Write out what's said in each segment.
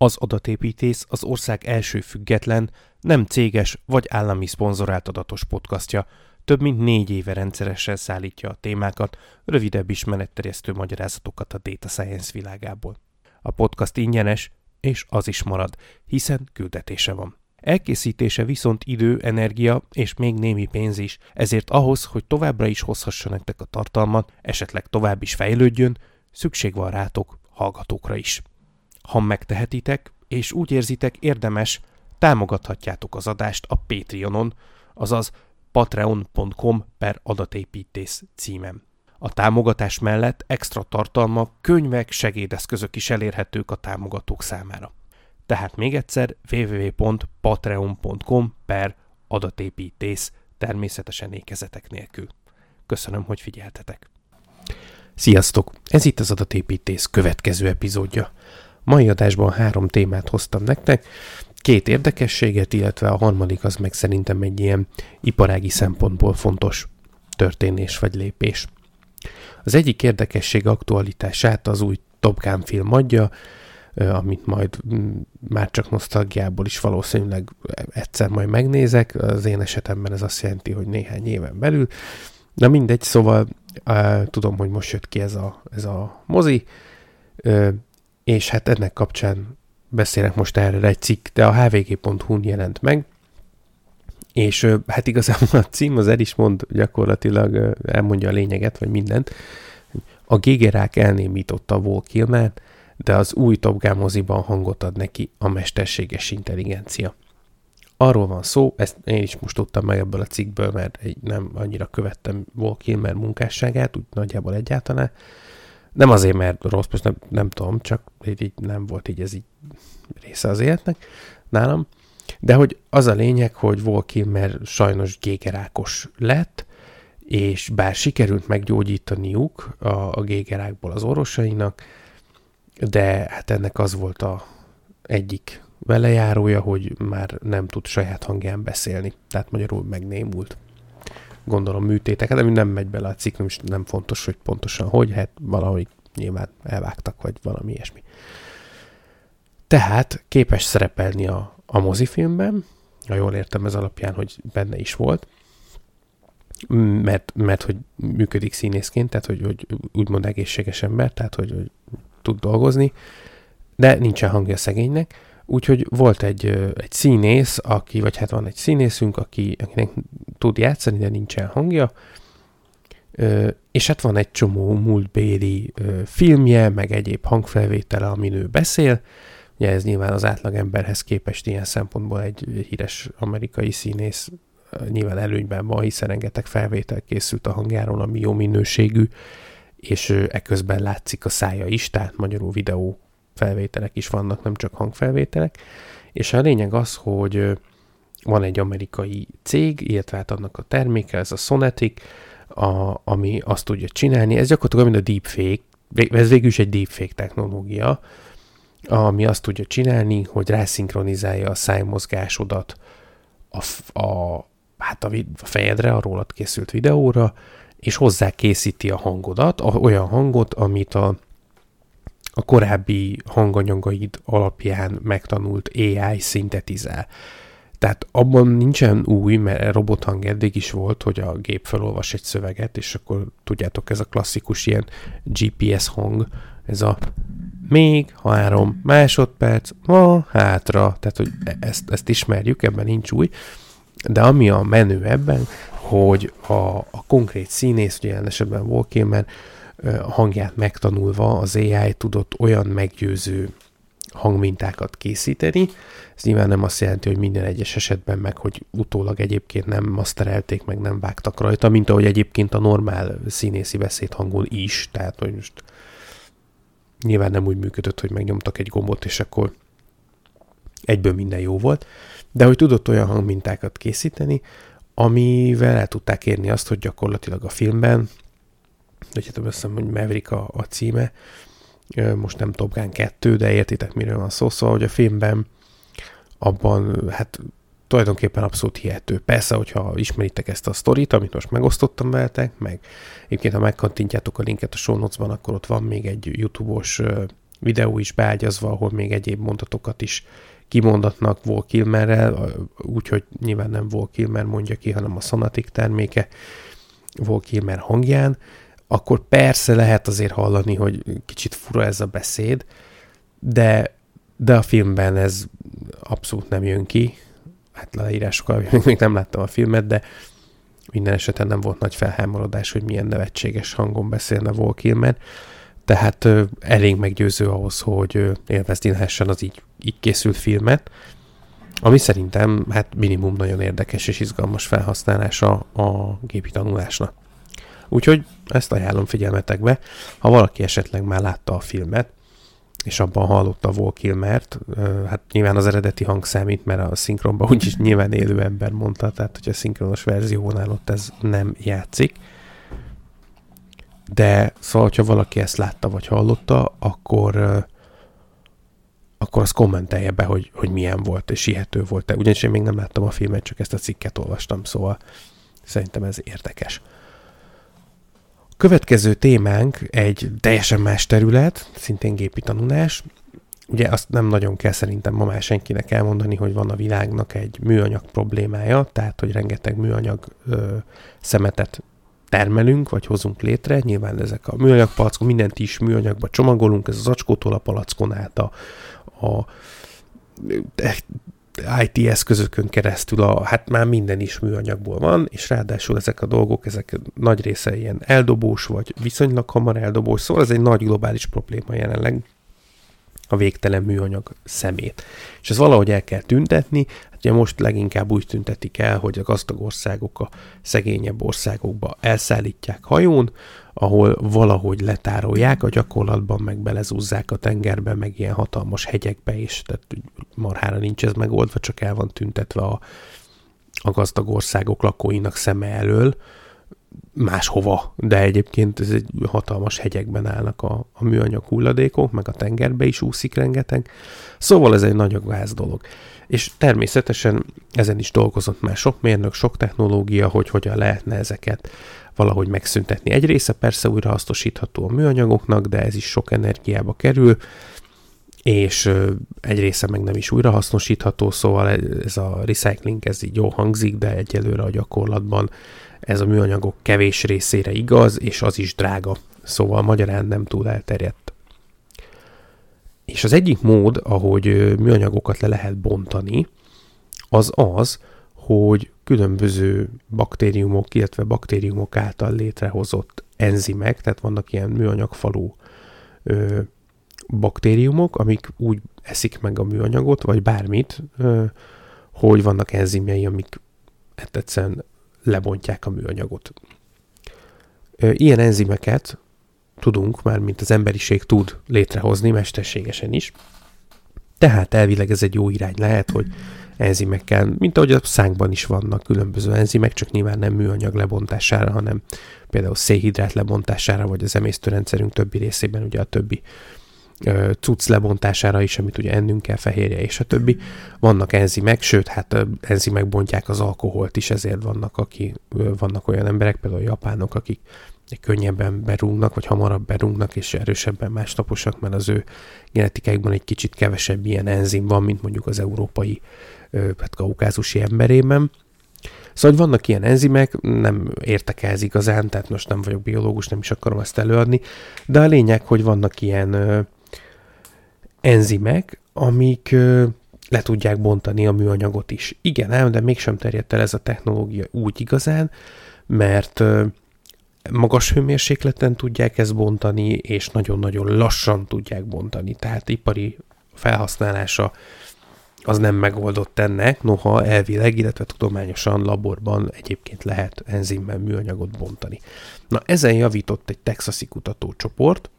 Az adatépítész az ország első független, nem céges vagy állami szponzorált adatos podcastja. Több mint négy éve rendszeresen szállítja a témákat, rövidebb ismeretterjesztő magyarázatokat a data science világából. A podcast ingyenes, és az is marad, hiszen küldetése van. Elkészítése viszont idő, energia és még némi pénz is, ezért ahhoz, hogy továbbra is hozhassa nektek a tartalmat, esetleg tovább is fejlődjön, szükség van rátok, hallgatókra is. Ha megtehetitek, és úgy érzitek érdemes, támogathatjátok az adást a Patreonon, azaz patreon.com per adatépítész címem. A támogatás mellett extra tartalma, könyvek, segédeszközök is elérhetők a támogatók számára. Tehát még egyszer www.patreon.com per adatépítész természetesen ékezetek nélkül. Köszönöm, hogy figyeltetek. Sziasztok! Ez itt az adatépítész következő epizódja. Mai adásban három témát hoztam nektek, két érdekességet, illetve a harmadik az meg szerintem egy ilyen iparági szempontból fontos történés vagy lépés. Az egyik érdekesség aktualitását az új Top Gun film adja, amit majd már csak nosztalgiából is valószínűleg egyszer majd megnézek. Az én esetemben ez azt jelenti, hogy néhány éven belül. Na mindegy, szóval tudom, hogy most jött ki ez a, ez a mozi, és hát ennek kapcsán beszélek most erre egy cikk, de a hvg.hu-n jelent meg, és hát igazából a cím az el is mond gyakorlatilag, elmondja a lényeget, vagy mindent. A gégerák elnémította a Volkilmán, de az új Top Gun moziban hangot ad neki a mesterséges intelligencia. Arról van szó, ezt én is most tudtam meg ebből a cikkből, mert nem annyira követtem Volkilmer munkásságát, úgy nagyjából egyáltalán, nem azért, mert rossz, most nem, nem tudom, csak így, így nem volt így ez így része az életnek nálam. De hogy az a lényeg, hogy Volkilmer sajnos gégerákos lett, és bár sikerült meggyógyítaniuk a, a gégerákból az orvosainak, de hát ennek az volt a egyik velejárója, hogy már nem tud saját hangján beszélni, tehát magyarul megnémult gondolom műtéteket, ami nem megy bele a cikk, nem, is nem fontos, hogy pontosan hogy, hát valahogy nyilván elvágtak, vagy valami ilyesmi. Tehát képes szerepelni a, a mozifilmben, ha jól értem ez alapján, hogy benne is volt, mert, mert hogy működik színészként, tehát hogy, hogy úgymond egészséges ember, tehát hogy, hogy tud dolgozni, de nincsen hangja szegénynek, úgyhogy volt egy, egy színész, aki, vagy hát van egy színészünk, aki, akinek tud játszani, de nincsen hangja, és hát van egy csomó múltbéli filmje, meg egyéb hangfelvétele, amin ő beszél, Ugye ez nyilván az átlagemberhez képest ilyen szempontból egy híres amerikai színész nyilván előnyben van, hiszen rengeteg felvétel készült a hangjáról, ami jó minőségű, és eközben látszik a szája is, tehát magyarul videó felvételek is vannak, nem csak hangfelvételek. És a lényeg az, hogy van egy amerikai cég, illetve hát annak a terméke, ez a Sonetic, a, ami azt tudja csinálni. Ez gyakorlatilag mint a deepfake, ez végül is egy deepfake technológia, ami azt tudja csinálni, hogy rászinkronizálja a szájmozgásodat a, a, hát a, a fejedre, a rólad készült videóra, és hozzá készíti a hangodat, a, olyan hangot, amit a, a korábbi hanganyagaid alapján megtanult AI szintetizál. Tehát abban nincsen új, mert robothang eddig is volt, hogy a gép felolvas egy szöveget, és akkor tudjátok, ez a klasszikus ilyen GPS hang, ez a még három másodperc, ma hátra, tehát hogy e- ezt, ezt ismerjük, ebben nincs új, de ami a menő ebben, hogy a, a konkrét színész, ugye jelen esetben a hangját megtanulva az AI tudott olyan meggyőző hangmintákat készíteni. Ez nyilván nem azt jelenti, hogy minden egyes esetben meg, hogy utólag egyébként nem masterelték, meg nem vágtak rajta, mint ahogy egyébként a normál színészi beszédhangon is, tehát hogy most nyilván nem úgy működött, hogy megnyomtak egy gombot, és akkor egyből minden jó volt, de hogy tudott olyan hangmintákat készíteni, amivel el tudták érni azt, hogy gyakorlatilag a filmben, hogy hát azt hiszem, hogy Maverick a, a címe, most nem Top Gun 2, de értitek, miről van szó, szóval, hogy a filmben abban, hát tulajdonképpen abszolút hihető. Persze, hogyha ismeritek ezt a sztorit, amit most megosztottam veletek, meg egyébként, ha megkantintjátok a linket a show akkor ott van még egy YouTube-os videó is beágyazva, ahol még egyéb mondatokat is kimondatnak Vol Kilmerrel, úgyhogy nyilván nem Vol Kilmer mondja ki, hanem a Sonatic terméke Vol Kilmer hangján, akkor persze lehet azért hallani, hogy kicsit fura ez a beszéd, de, de a filmben ez abszolút nem jön ki. Hát leírásokkal még nem láttam a filmet, de minden esetben nem volt nagy felhámorodás, hogy milyen nevetséges hangon beszélne Vol Kilmer. Tehát ö, elég meggyőző ahhoz, hogy ö, élvezni lehessen az így, így készült filmet, ami szerintem hát minimum nagyon érdekes és izgalmas felhasználása a gépi tanulásnak. Úgyhogy ezt ajánlom figyelmetekbe. Ha valaki esetleg már látta a filmet, és abban hallotta Vol Kilmert, hát nyilván az eredeti hang számít, mert a szinkronban úgyis nyilván élő ember mondta, tehát hogy a szinkronos verziónál ott ez nem játszik. De szóval, hogyha valaki ezt látta vagy hallotta, akkor akkor azt kommentelje be, hogy, hogy milyen volt, és hihető volt-e. Ugyanis én még nem láttam a filmet, csak ezt a cikket olvastam, szóval szerintem ez érdekes. Következő témánk egy teljesen más terület, szintén gépi tanulás. Ugye azt nem nagyon kell szerintem ma már senkinek elmondani, hogy van a világnak egy műanyag problémája, tehát hogy rengeteg műanyag ö, szemetet termelünk, vagy hozunk létre. Nyilván ezek a műanyag palackok, mindent is műanyagba csomagolunk, ez az acskótól a palackon át a, a IT eszközökön keresztül, a, hát már minden is műanyagból van, és ráadásul ezek a dolgok, ezek nagy része ilyen eldobós, vagy viszonylag hamar eldobós, szóval ez egy nagy globális probléma jelenleg a végtelen műanyag szemét. És ez valahogy el kell tüntetni, hát ugye most leginkább úgy tüntetik el, hogy a gazdag országok a szegényebb országokba elszállítják hajón, ahol valahogy letárolják, a gyakorlatban meg belezúzzák a tengerbe, meg ilyen hatalmas hegyekbe, és tehát marhára nincs ez megoldva, csak el van tüntetve a, a gazdag országok lakóinak szeme elől, máshova, de egyébként ez egy hatalmas hegyekben állnak a, a műanyag hulladékok, meg a tengerbe is úszik rengeteg. Szóval ez egy nagyon gáz dolog. És természetesen ezen is dolgozott már sok mérnök, sok technológia, hogy hogyan lehetne ezeket valahogy megszüntetni. Egy része persze újrahasznosítható a műanyagoknak, de ez is sok energiába kerül, és egy része meg nem is újrahasznosítható, szóval ez a recycling ez így jó hangzik, de egyelőre a gyakorlatban ez a műanyagok kevés részére igaz, és az is drága, szóval magyarán nem túl elterjedt. És az egyik mód, ahogy műanyagokat le lehet bontani, az az, hogy különböző baktériumok, illetve baktériumok által létrehozott enzimek, tehát vannak ilyen műanyagfalú ö, baktériumok, amik úgy eszik meg a műanyagot, vagy bármit, ö, hogy vannak enzimjei, amik hát egyszerűen lebontják a műanyagot. Ilyen enzimeket tudunk, már mint az emberiség tud létrehozni mesterségesen is. Tehát elvileg ez egy jó irány lehet, hogy enzimekkel, mint ahogy a szánkban is vannak különböző enzimek, csak nyilván nem műanyag lebontására, hanem például szénhidrát lebontására, vagy az emésztőrendszerünk többi részében ugye a többi cucc lebontására is, amit ugye ennünk kell, fehérje és a többi. Vannak enzimek, sőt, hát enzimek bontják az alkoholt is, ezért vannak, aki, vannak olyan emberek, például japánok, akik könnyebben berúgnak, vagy hamarabb berúgnak, és erősebben másnaposak, mert az ő genetikáikban egy kicsit kevesebb ilyen enzim van, mint mondjuk az európai hát kaukázusi emberében. Szóval, hogy vannak ilyen enzimek, nem értek ez igazán, tehát most nem vagyok biológus, nem is akarom ezt előadni, de a lényeg, hogy vannak ilyen enzimek, amik le tudják bontani a műanyagot is. Igen, ám, de mégsem terjedt el ez a technológia úgy igazán, mert magas hőmérsékleten tudják ezt bontani, és nagyon-nagyon lassan tudják bontani. Tehát ipari felhasználása az nem megoldott ennek, noha elvileg, illetve tudományosan laborban egyébként lehet enzimmel műanyagot bontani. Na ezen javított egy texasi kutatócsoport,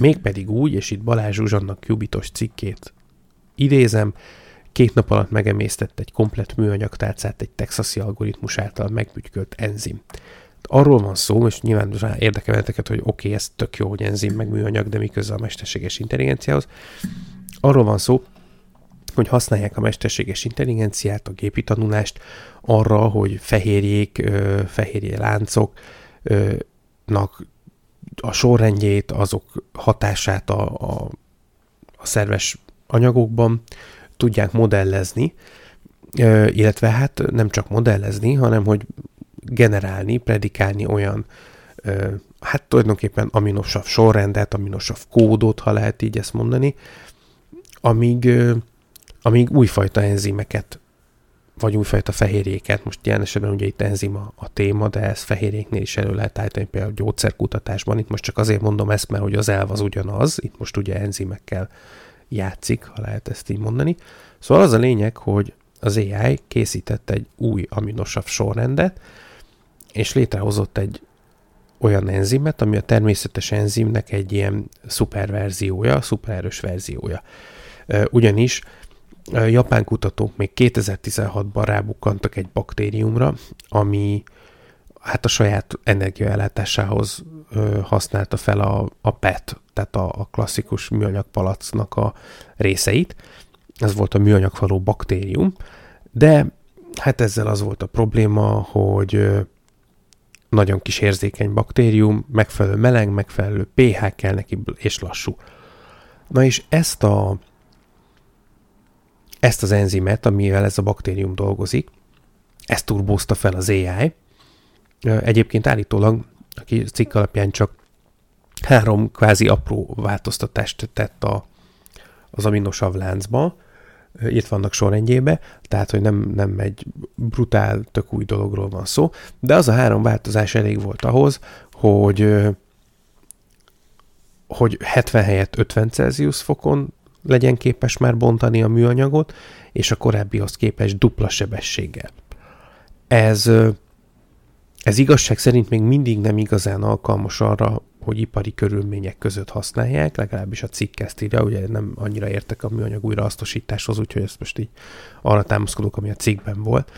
mégpedig úgy, és itt Balázs Zsuzsannak kubitos cikkét idézem, két nap alatt megemésztett egy komplet műanyagtárcát egy texasi algoritmus által megbütykölt enzim. Arról van szó, és nyilván érdekel hogy oké, okay, ez tök jó, hogy enzim meg műanyag, de mi a mesterséges intelligenciához. Arról van szó, hogy használják a mesterséges intelligenciát, a gépi tanulást arra, hogy fehérjék, fehérjé láncoknak a sorrendjét, azok hatását a, a a szerves anyagokban tudják modellezni, illetve hát nem csak modellezni, hanem hogy generálni, predikálni olyan, hát tulajdonképpen aminosav sorrendet, aminosav kódot, ha lehet így ezt mondani, amíg, amíg újfajta enzimeket, vagy újfajta fehérjéket, most jelen esetben ugye itt enzima a téma, de ez fehérjéknél is elő lehet állítani, például gyógyszerkutatásban. Itt most csak azért mondom ezt, mert hogy az elv az ugyanaz, itt most ugye enzimekkel játszik, ha lehet ezt így mondani. Szóval az a lényeg, hogy az AI készített egy új aminosav sorrendet, és létrehozott egy olyan enzimet, ami a természetes enzimnek egy ilyen szuperverziója, szupererős verziója. Ugyanis japán kutatók még 2016-ban rábukkantak egy baktériumra, ami hát a saját energiaellátásához használta fel a, a PET, tehát a, a klasszikus műanyag palacnak a részeit. Ez volt a műanyagfaló baktérium, de hát ezzel az volt a probléma, hogy nagyon kis érzékeny baktérium, megfelelő meleg, megfelelő pH kell neki, és lassú. Na és ezt a ezt az enzimet, amivel ez a baktérium dolgozik, ezt turbózta fel az AI. Egyébként állítólag, aki cikk alapján csak három kvázi apró változtatást tett a, az aminosav láncba, itt vannak sorrendjébe, tehát, hogy nem, nem egy brutál, tök új dologról van szó, de az a három változás elég volt ahhoz, hogy hogy 70 helyett 50 Celsius fokon legyen képes már bontani a műanyagot, és a korábbihoz képest dupla sebességgel. Ez, ez igazság szerint még mindig nem igazán alkalmas arra, hogy ipari körülmények között használják, legalábbis a cikk ezt írja, ugye nem annyira értek a műanyag újrahasznosításhoz, úgyhogy ezt most így arra támaszkodok, ami a cikkben volt.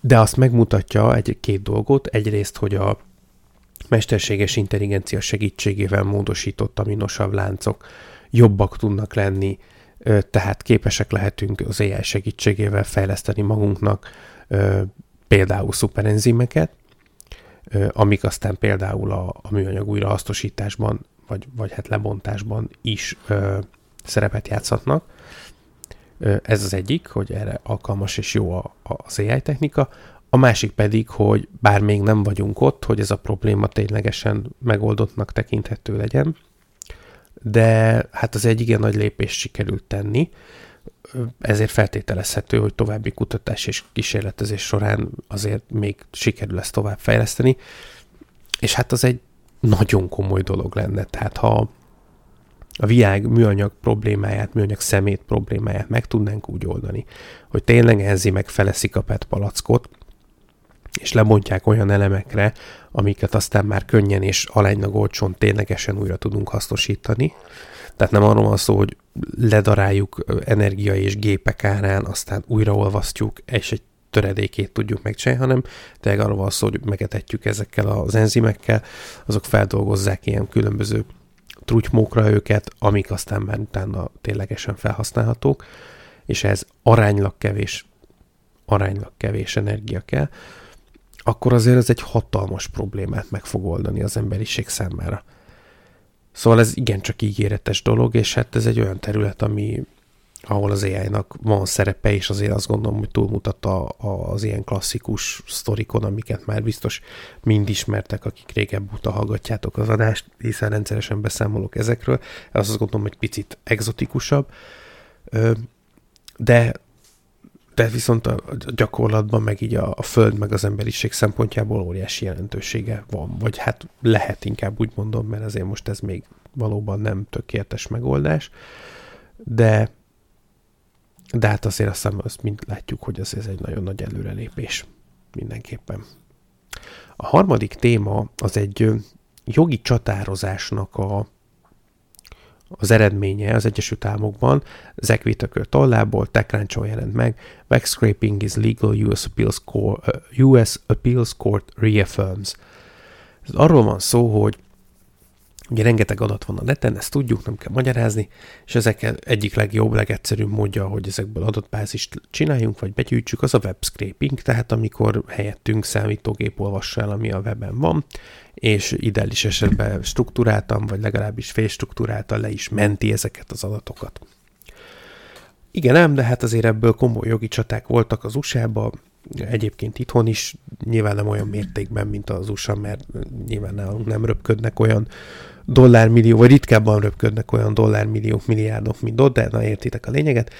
De azt megmutatja egy-két dolgot, egyrészt, hogy a mesterséges intelligencia segítségével módosított aminosav láncok jobbak tudnak lenni, tehát képesek lehetünk az AI segítségével fejleszteni magunknak például szuperenzimeket, amik aztán például a, a műanyag újrahasznosításban, vagy, vagy hát lebontásban is ö, szerepet játszhatnak. Ez az egyik, hogy erre alkalmas és jó a, a, az AI technika. A másik pedig, hogy bár még nem vagyunk ott, hogy ez a probléma ténylegesen megoldottnak tekinthető legyen, de hát az egy igen nagy lépést sikerült tenni, ezért feltételezhető, hogy további kutatás és kísérletezés során azért még sikerül ezt tovább fejleszteni, és hát az egy nagyon komoly dolog lenne, tehát ha a viág műanyag problémáját, műanyag szemét problémáját meg tudnánk úgy oldani, hogy tényleg enzimek feleszik a PET palackot, és lebontják olyan elemekre, amiket aztán már könnyen és alánylag olcsón ténylegesen újra tudunk hasznosítani. Tehát nem arról van szó, hogy ledaráljuk energia és gépek árán, aztán újraolvasztjuk, és egy töredékét tudjuk megcsinálni, hanem tényleg arról van szó, hogy megetetjük ezekkel az enzimekkel, azok feldolgozzák ilyen különböző trutymókra őket, amik aztán már utána ténylegesen felhasználhatók, és ez aránylag kevés, aránylag kevés energia kell, akkor azért ez egy hatalmas problémát meg fog oldani az emberiség számára. Szóval ez igencsak ígéretes dolog, és hát ez egy olyan terület, ami, ahol az AI-nak van szerepe, és azért azt gondolom, hogy túlmutat a, a, az ilyen klasszikus sztorikon, amiket már biztos mind ismertek, akik régebb óta hallgatjátok az adást, hiszen rendszeresen beszámolok ezekről. Ez azt gondolom, hogy picit exotikusabb, de de viszont a gyakorlatban meg így a, a Föld meg az emberiség szempontjából óriási jelentősége van, vagy hát lehet inkább úgy mondom, mert azért most ez még valóban nem tökéletes megoldás, de de hát azért azt, hiszem, azt mind látjuk, hogy ez, ez egy nagyon nagy előrelépés mindenképpen. A harmadik téma az egy jogi csatározásnak a, az eredménye az Egyesült Államokban, Zach Whittaker tollából, TechCrunch-on jelent meg, Backscraping is legal US Appeals Court, uh, US Appeals Court reaffirms. Ez arról van szó, hogy Ugye rengeteg adat van a neten, ezt tudjuk, nem kell magyarázni, és ezek egyik legjobb, legegyszerűbb módja, hogy ezekből adatbázist csináljunk, vagy begyűjtsük, az a web scraping, tehát amikor helyettünk számítógép olvassa el, ami a webben van, és ideális esetben struktúráltan, vagy legalábbis félstruktúráltan le is menti ezeket az adatokat. Igen, ám, de hát azért ebből komoly jogi csaták voltak az USA-ban, egyébként itthon is, nyilván nem olyan mértékben, mint az USA, mert nyilván nálunk nem röpködnek olyan dollármillió, vagy ritkábban röpködnek olyan dollármilliók, milliárdok, mint ott, de na értitek a lényeget.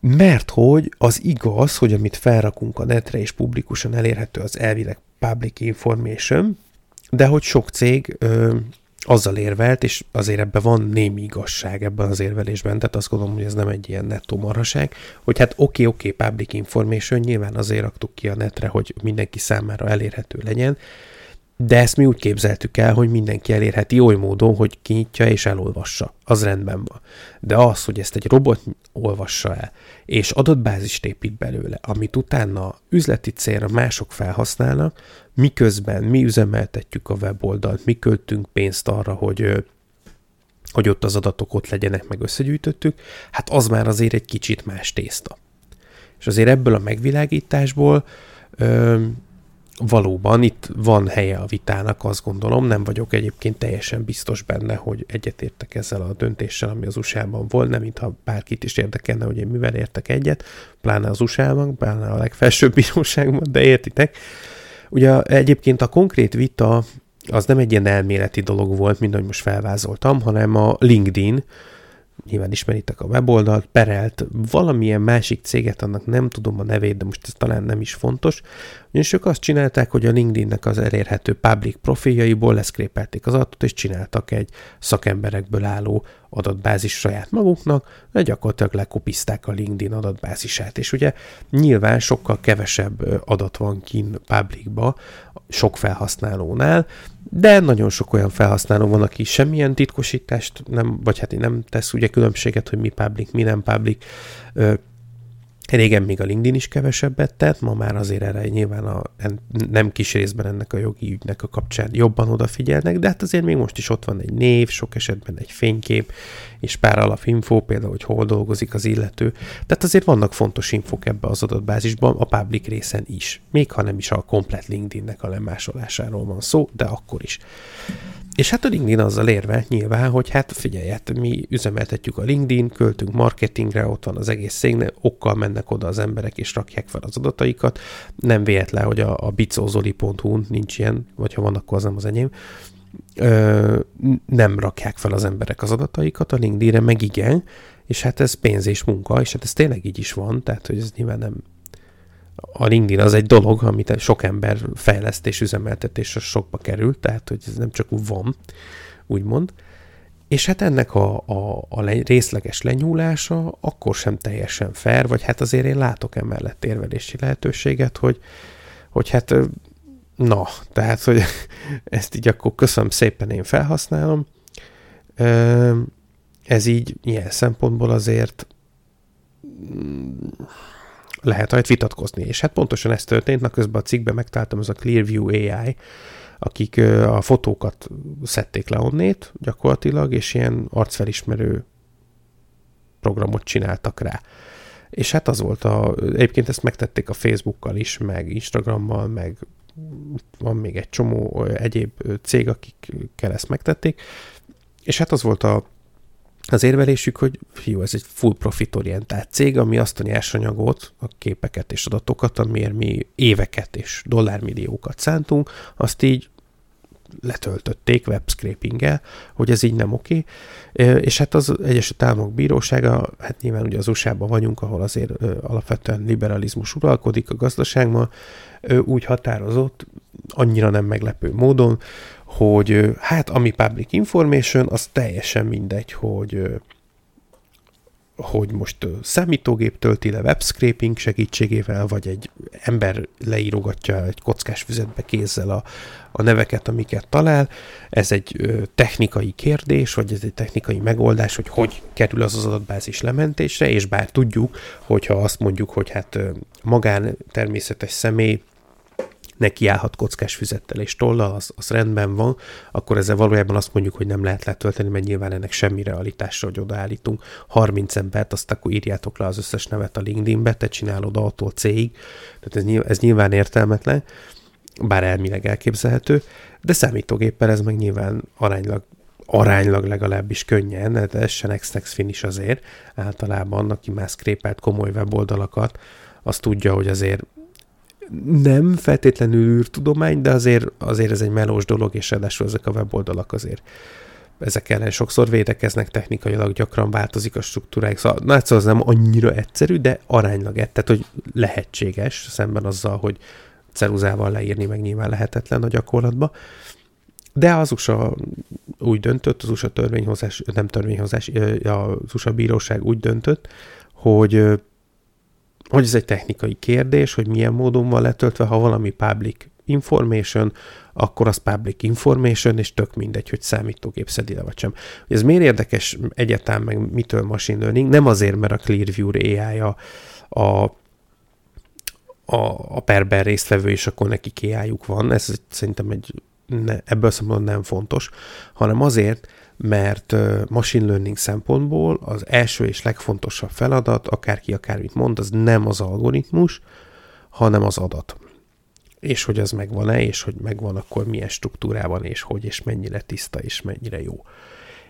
Mert hogy az igaz, hogy amit felrakunk a netre és publikusan elérhető, az elvileg public information, de hogy sok cég ö, azzal érvelt, és azért ebben van némi igazság ebben az érvelésben, tehát azt gondolom, hogy ez nem egy ilyen nettó marhaság, hogy hát oké, okay, oké, okay, public information, nyilván azért raktuk ki a netre, hogy mindenki számára elérhető legyen, de ezt mi úgy képzeltük el, hogy mindenki elérheti oly módon, hogy kinyitja és elolvassa. Az rendben van. De az, hogy ezt egy robot olvassa el, és adatbázist épít belőle, amit utána üzleti célra mások felhasználnak, miközben mi üzemeltetjük a weboldalt, mi költünk pénzt arra, hogy hogy ott az adatok ott legyenek, meg összegyűjtöttük, hát az már azért egy kicsit más tészta. És azért ebből a megvilágításból valóban itt van helye a vitának, azt gondolom, nem vagyok egyébként teljesen biztos benne, hogy egyetértek ezzel a döntéssel, ami az USA-ban volt, nem mintha bárkit is érdekelne, hogy én mivel értek egyet, pláne az USA-ban, pláne a legfelsőbb bíróságban, de értitek. Ugye egyébként a konkrét vita az nem egy ilyen elméleti dolog volt, mint ahogy most felvázoltam, hanem a LinkedIn, nyilván ismeritek a weboldalt, perelt valamilyen másik céget, annak nem tudom a nevét, de most ez talán nem is fontos, ugyanis ők azt csinálták, hogy a LinkedInnek az elérhető public profiljaiból leszkrépelték az adatot, és csináltak egy szakemberekből álló adatbázis saját maguknak, de gyakorlatilag lekopizták a LinkedIn adatbázisát, és ugye nyilván sokkal kevesebb adat van kin publicba, sok felhasználónál, de nagyon sok olyan felhasználó van, aki semmilyen titkosítást nem, vagy hát nem tesz ugye különbséget, hogy mi public, mi nem public, Régen még a LinkedIn is kevesebbet tett, ma már azért erre nyilván a, nem kis részben ennek a jogi ügynek a kapcsán jobban odafigyelnek, de hát azért még most is ott van egy név, sok esetben egy fénykép, és pár alapinfó, például, hogy hol dolgozik az illető. Tehát azért vannak fontos infok ebbe az adatbázisban, a public részen is. Még ha nem is a komplet LinkedInnek a lemásolásáról van szó, de akkor is. És hát a LinkedIn azzal érve nyilván, hogy hát figyelj, hát mi üzemeltetjük a LinkedIn, költünk marketingre, ott van az egész szégne, okkal mennek oda az emberek és rakják fel az adataikat. Nem véletlen, hogy a, a bicózoli.hu nincs ilyen, vagy ha van, akkor az nem az enyém. Ö, nem rakják fel az emberek az adataikat, a LinkedInre meg igen, és hát ez pénz és munka, és hát ez tényleg így is van, tehát hogy ez nyilván nem, a LinkedIn az egy dolog, amit sok ember fejlesztés, üzemeltetés sokba kerül, tehát hogy ez nem csak van, úgymond. És hát ennek a, a, a le, részleges lenyúlása akkor sem teljesen fair, vagy hát azért én látok emellett érvelési lehetőséget, hogy, hogy hát na, tehát, hogy ezt így akkor köszönöm szépen, én felhasználom. Ez így ilyen szempontból azért lehet rajt vitatkozni. És hát pontosan ez történt, na közben a cikkben megtaláltam, az a Clearview AI, akik a fotókat szedték le onnét gyakorlatilag, és ilyen arcfelismerő programot csináltak rá. És hát az volt a, egyébként ezt megtették a Facebookkal is, meg Instagrammal, meg van még egy csomó egyéb cég, akikkel ezt megtették, és hát az volt a az érvelésük, hogy fiú, ez egy full profit orientált cég, ami azt a nyersanyagot, a képeket és adatokat, amiért mi éveket és dollármilliókat szántunk, azt így letöltötték webscrapinggel, hogy ez így nem oké. És hát az Egyesült Államok Bírósága, hát nyilván ugye az USA-ban vagyunk, ahol azért alapvetően liberalizmus uralkodik a gazdaságban, úgy határozott, annyira nem meglepő módon, hogy hát ami public information, az teljesen mindegy, hogy hogy most számítógép tölti le webscraping segítségével, vagy egy ember leírogatja egy kockás füzetbe kézzel a, a neveket, amiket talál. Ez egy technikai kérdés, vagy ez egy technikai megoldás, hogy hogy kerül az az adatbázis lementésre, és bár tudjuk, hogyha azt mondjuk, hogy hát magán természetes személy nekiállhat kockás füzettel és tollal, az, az rendben van, akkor ezzel valójában azt mondjuk, hogy nem lehet letölteni, mert nyilván ennek semmi realitásra, hogy odaállítunk 30 embert, azt akkor írjátok le az összes nevet a LinkedInbe, te csinálod A-tól tehát ez, nyilván, ez nyilván értelmetlen, bár elmileg elképzelhető, de számítógéppel ez meg nyilván aránylag aránylag legalábbis könnyen, de ez se next finish azért. Általában, aki már szkrépelt komoly weboldalakat, az tudja, hogy azért nem feltétlenül űrtudomány, de azért, azért ez egy melós dolog, és ráadásul ezek a weboldalak azért ezek ellen sokszor védekeznek technikailag, gyakran változik a struktúrájuk, szóval, na, szóval az nem annyira egyszerű, de aránylag egy, tehát hogy lehetséges szemben azzal, hogy ceruzával leírni meg nyilván lehetetlen a gyakorlatban. De az USA úgy döntött, az USA törvényhozás, nem törvényhozás, az USA bíróság úgy döntött, hogy hogy ez egy technikai kérdés, hogy milyen módon van letöltve, ha valami public information, akkor az public information, és tök mindegy, hogy számítógép szedi le vagy sem. Ez miért érdekes egyáltalán, meg mitől machine learning? Nem azért, mert a Clearview AI-ja a, a, a perben résztvevő, és akkor neki ai van, ez szerintem egy, ne, ebből szempontból nem fontos, hanem azért, mert machine learning szempontból az első és legfontosabb feladat, akárki akármit mond, az nem az algoritmus, hanem az adat. És hogy az megvan-e, és hogy megvan, akkor milyen struktúrában, és hogy, és mennyire tiszta, és mennyire jó.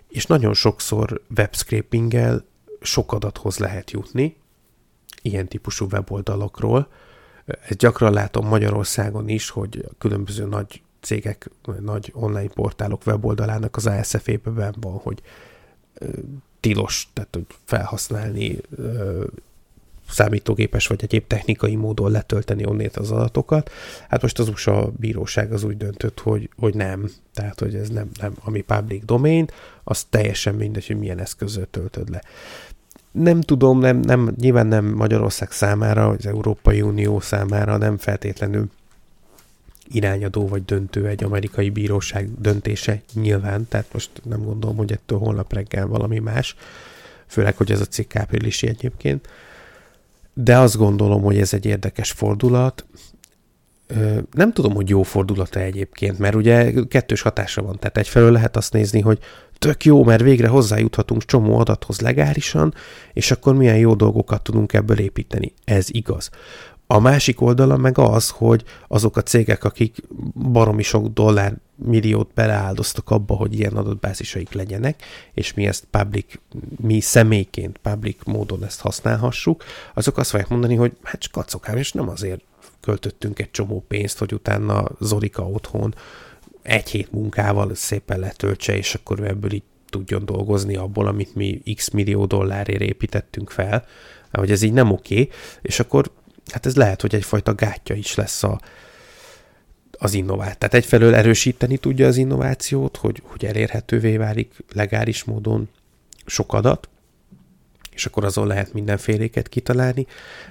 És nagyon sokszor webscrapinggel sok adathoz lehet jutni, ilyen típusú weboldalakról. Ezt gyakran látom Magyarországon is, hogy különböző nagy cégek, nagy online portálok weboldalának az ASF-ében van, hogy tilos, tehát hogy felhasználni számítógépes vagy egyéb technikai módon letölteni onnét az adatokat. Hát most az USA bíróság az úgy döntött, hogy, hogy nem, tehát hogy ez nem, nem ami public domain, az teljesen mindegy, hogy milyen eszközzel töltöd le. Nem tudom, nem, nem, nyilván nem Magyarország számára, az Európai Unió számára nem feltétlenül irányadó vagy döntő egy amerikai bíróság döntése nyilván, tehát most nem gondolom, hogy ettől holnap reggel valami más, főleg, hogy ez a cikk áprilisi egyébként, de azt gondolom, hogy ez egy érdekes fordulat. Nem tudom, hogy jó fordulata egyébként, mert ugye kettős hatása van. Tehát egyfelől lehet azt nézni, hogy tök jó, mert végre hozzájuthatunk csomó adathoz legálisan, és akkor milyen jó dolgokat tudunk ebből építeni. Ez igaz. A másik oldala meg az, hogy azok a cégek, akik baromi sok dollár milliót beleáldoztak abba, hogy ilyen adatbázisaik legyenek, és mi ezt public, mi személyként public módon ezt használhassuk, azok azt fogják mondani, hogy hát csak kacokám, és nem azért költöttünk egy csomó pénzt, hogy utána Zorika otthon egy hét munkával szépen letöltse, és akkor ő ebből így tudjon dolgozni abból, amit mi x millió dollárért építettünk fel, hogy ez így nem oké, okay, és akkor hát ez lehet, hogy egyfajta gátja is lesz a, az innováció. Tehát egyfelől erősíteni tudja az innovációt, hogy, hogy elérhetővé válik legális módon sok adat, és akkor azon lehet mindenféléket kitalálni.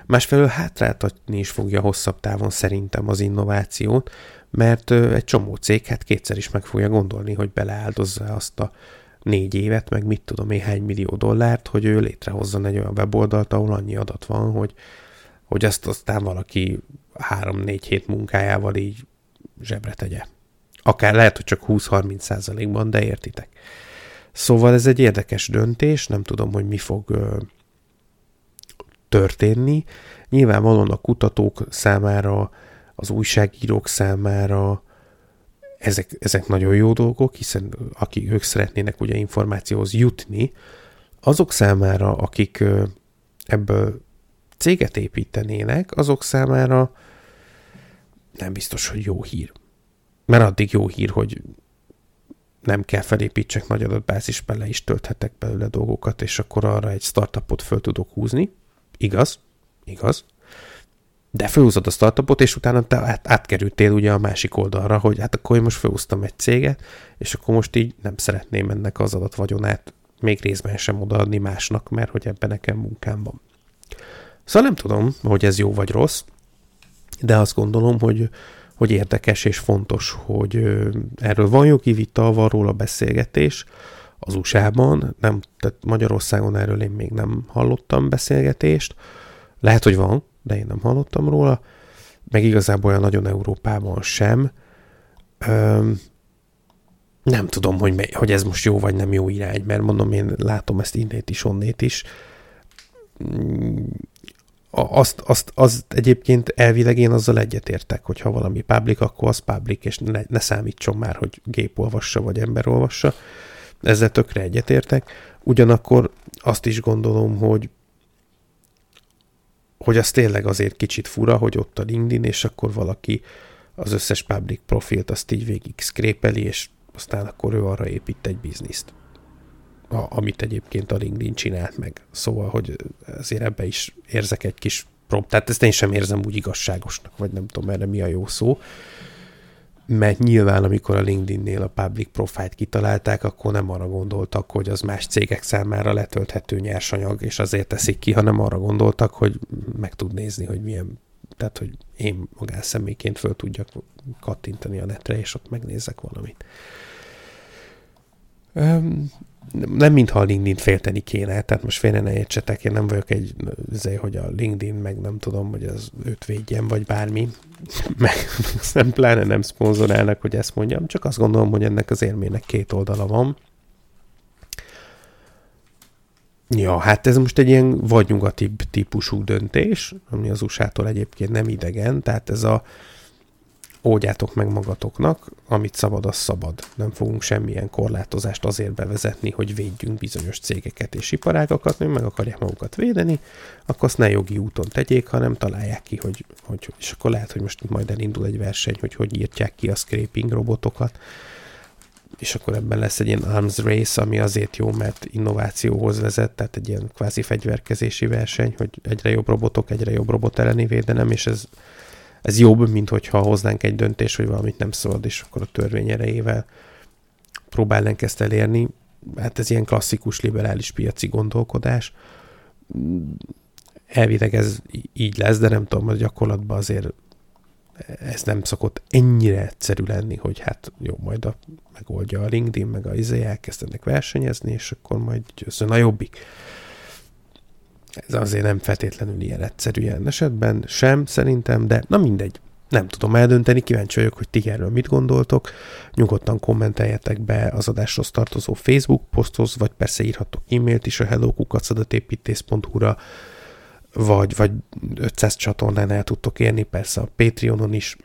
Másfelől hátráltatni is fogja hosszabb távon szerintem az innovációt, mert egy csomó cég hát kétszer is meg fogja gondolni, hogy beleáldozza azt a négy évet, meg mit tudom én hány millió dollárt, hogy ő létrehozzon egy olyan weboldalt, ahol annyi adat van, hogy, hogy ezt aztán valaki három-négy hét munkájával így zsebre tegye. Akár lehet, hogy csak 20-30 százalékban, de értitek. Szóval ez egy érdekes döntés, nem tudom, hogy mi fog ö, történni. Nyilvánvalóan a kutatók számára, az újságírók számára ezek, ezek nagyon jó dolgok, hiszen akik ők szeretnének ugye információhoz jutni, azok számára, akik ö, ebből céget építenének, azok számára nem biztos, hogy jó hír. Mert addig jó hír, hogy nem kell felépítsek nagy adatbázis, bele is tölthetek belőle dolgokat, és akkor arra egy startupot föl tudok húzni. Igaz, igaz. De fölhúzod a startupot, és utána te át, átkerültél ugye a másik oldalra, hogy hát akkor én most felhúztam egy céget, és akkor most így nem szeretném ennek az adatvagyonát még részben sem odaadni másnak, mert hogy ebben nekem munkám van. Szóval nem tudom, hogy ez jó vagy rossz, de azt gondolom, hogy, hogy érdekes és fontos, hogy erről van jogi vita, van róla beszélgetés az USA-ban, nem, tehát Magyarországon erről én még nem hallottam beszélgetést, lehet, hogy van, de én nem hallottam róla, meg igazából olyan nagyon Európában sem. Öm, nem tudom, hogy, hogy ez most jó vagy nem jó irány, mert mondom, én látom ezt innét is, onnét is. Azt, azt, azt egyébként elvileg én azzal egyetértek, hogy ha valami public, akkor az public, és ne, ne számítson már, hogy gép olvassa, vagy ember olvassa. Ezzel tökre egyetértek. Ugyanakkor azt is gondolom, hogy hogy az tényleg azért kicsit fura, hogy ott a LinkedIn, és akkor valaki az összes public profilt azt így végig skrépeli, és aztán akkor ő arra épít egy bizniszt. A, amit egyébként a LinkedIn csinált meg. Szóval, hogy azért ebbe is érzek egy kis prompt. Tehát ezt én sem érzem úgy igazságosnak, vagy nem tudom erre mi a jó szó mert nyilván, amikor a LinkedIn-nél a public profile-t kitalálták, akkor nem arra gondoltak, hogy az más cégek számára letölthető nyersanyag, és azért teszik ki, hanem arra gondoltak, hogy meg tud nézni, hogy milyen, tehát, hogy én magánszemélyként föl tudjak kattintani a netre, és ott megnézek valamit nem mintha a LinkedIn félteni kéne, tehát most félre ne értsetek, én nem vagyok egy, azért, hogy a LinkedIn, meg nem tudom, hogy az őt védjen, vagy bármi, meg nem pláne nem szponzorálnak, hogy ezt mondjam, csak azt gondolom, hogy ennek az érmének két oldala van. Ja, hát ez most egy ilyen vagy nyugatibb típusú döntés, ami az USA-tól egyébként nem idegen, tehát ez a oldjátok meg magatoknak, amit szabad, az szabad. Nem fogunk semmilyen korlátozást azért bevezetni, hogy védjünk bizonyos cégeket és iparágakat, hogy meg akarják magukat védeni, akkor azt ne jogi úton tegyék, hanem találják ki, hogy, hogy és akkor lehet, hogy most majd elindul egy verseny, hogy hogy írtják ki a scraping robotokat, és akkor ebben lesz egy ilyen arms race, ami azért jó, mert innovációhoz vezet, tehát egy ilyen kvázi fegyverkezési verseny, hogy egyre jobb robotok, egyre jobb robot elleni védelem, és ez ez jobb, mint hogyha hoznánk egy döntés, hogy valamit nem szabad, és akkor a törvény erejével próbálnánk ezt elérni. Hát ez ilyen klasszikus liberális piaci gondolkodás. Elvileg ez így lesz, de nem tudom, hogy gyakorlatban azért ez nem szokott ennyire egyszerű lenni, hogy hát jó, majd a, megoldja a LinkedIn, meg a izé, elkezdenek versenyezni, és akkor majd győzön a jobbik. Ez azért nem feltétlenül ilyen egyszerű ilyen esetben, sem szerintem, de na mindegy. Nem tudom eldönteni, kíváncsi vagyok, hogy ti erről mit gondoltok. Nyugodtan kommenteljetek be az adáshoz tartozó Facebook poszthoz, vagy persze írhatok e-mailt is a hellokukacadatéppítész.hu-ra, vagy, vagy 500 csatornán el tudtok érni, persze a Patreonon is.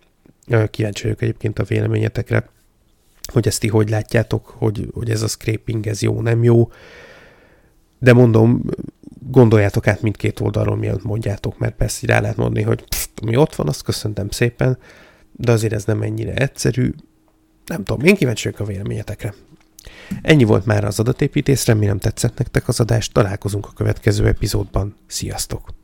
Kíváncsi vagyok egyébként a véleményetekre, hogy ezt ti hogy látjátok, hogy, hogy ez a scraping, ez jó, nem jó. De mondom, gondoljátok át mindkét oldalról, mielőtt mondjátok, mert persze rá lehet mondani, hogy pff, mi ott van, azt köszöntem szépen, de azért ez nem ennyire egyszerű. Nem tudom, én kíváncsi vagyok a véleményetekre. Ennyi volt már az adatépítés, remélem tetszett nektek az adás, találkozunk a következő epizódban. Sziasztok!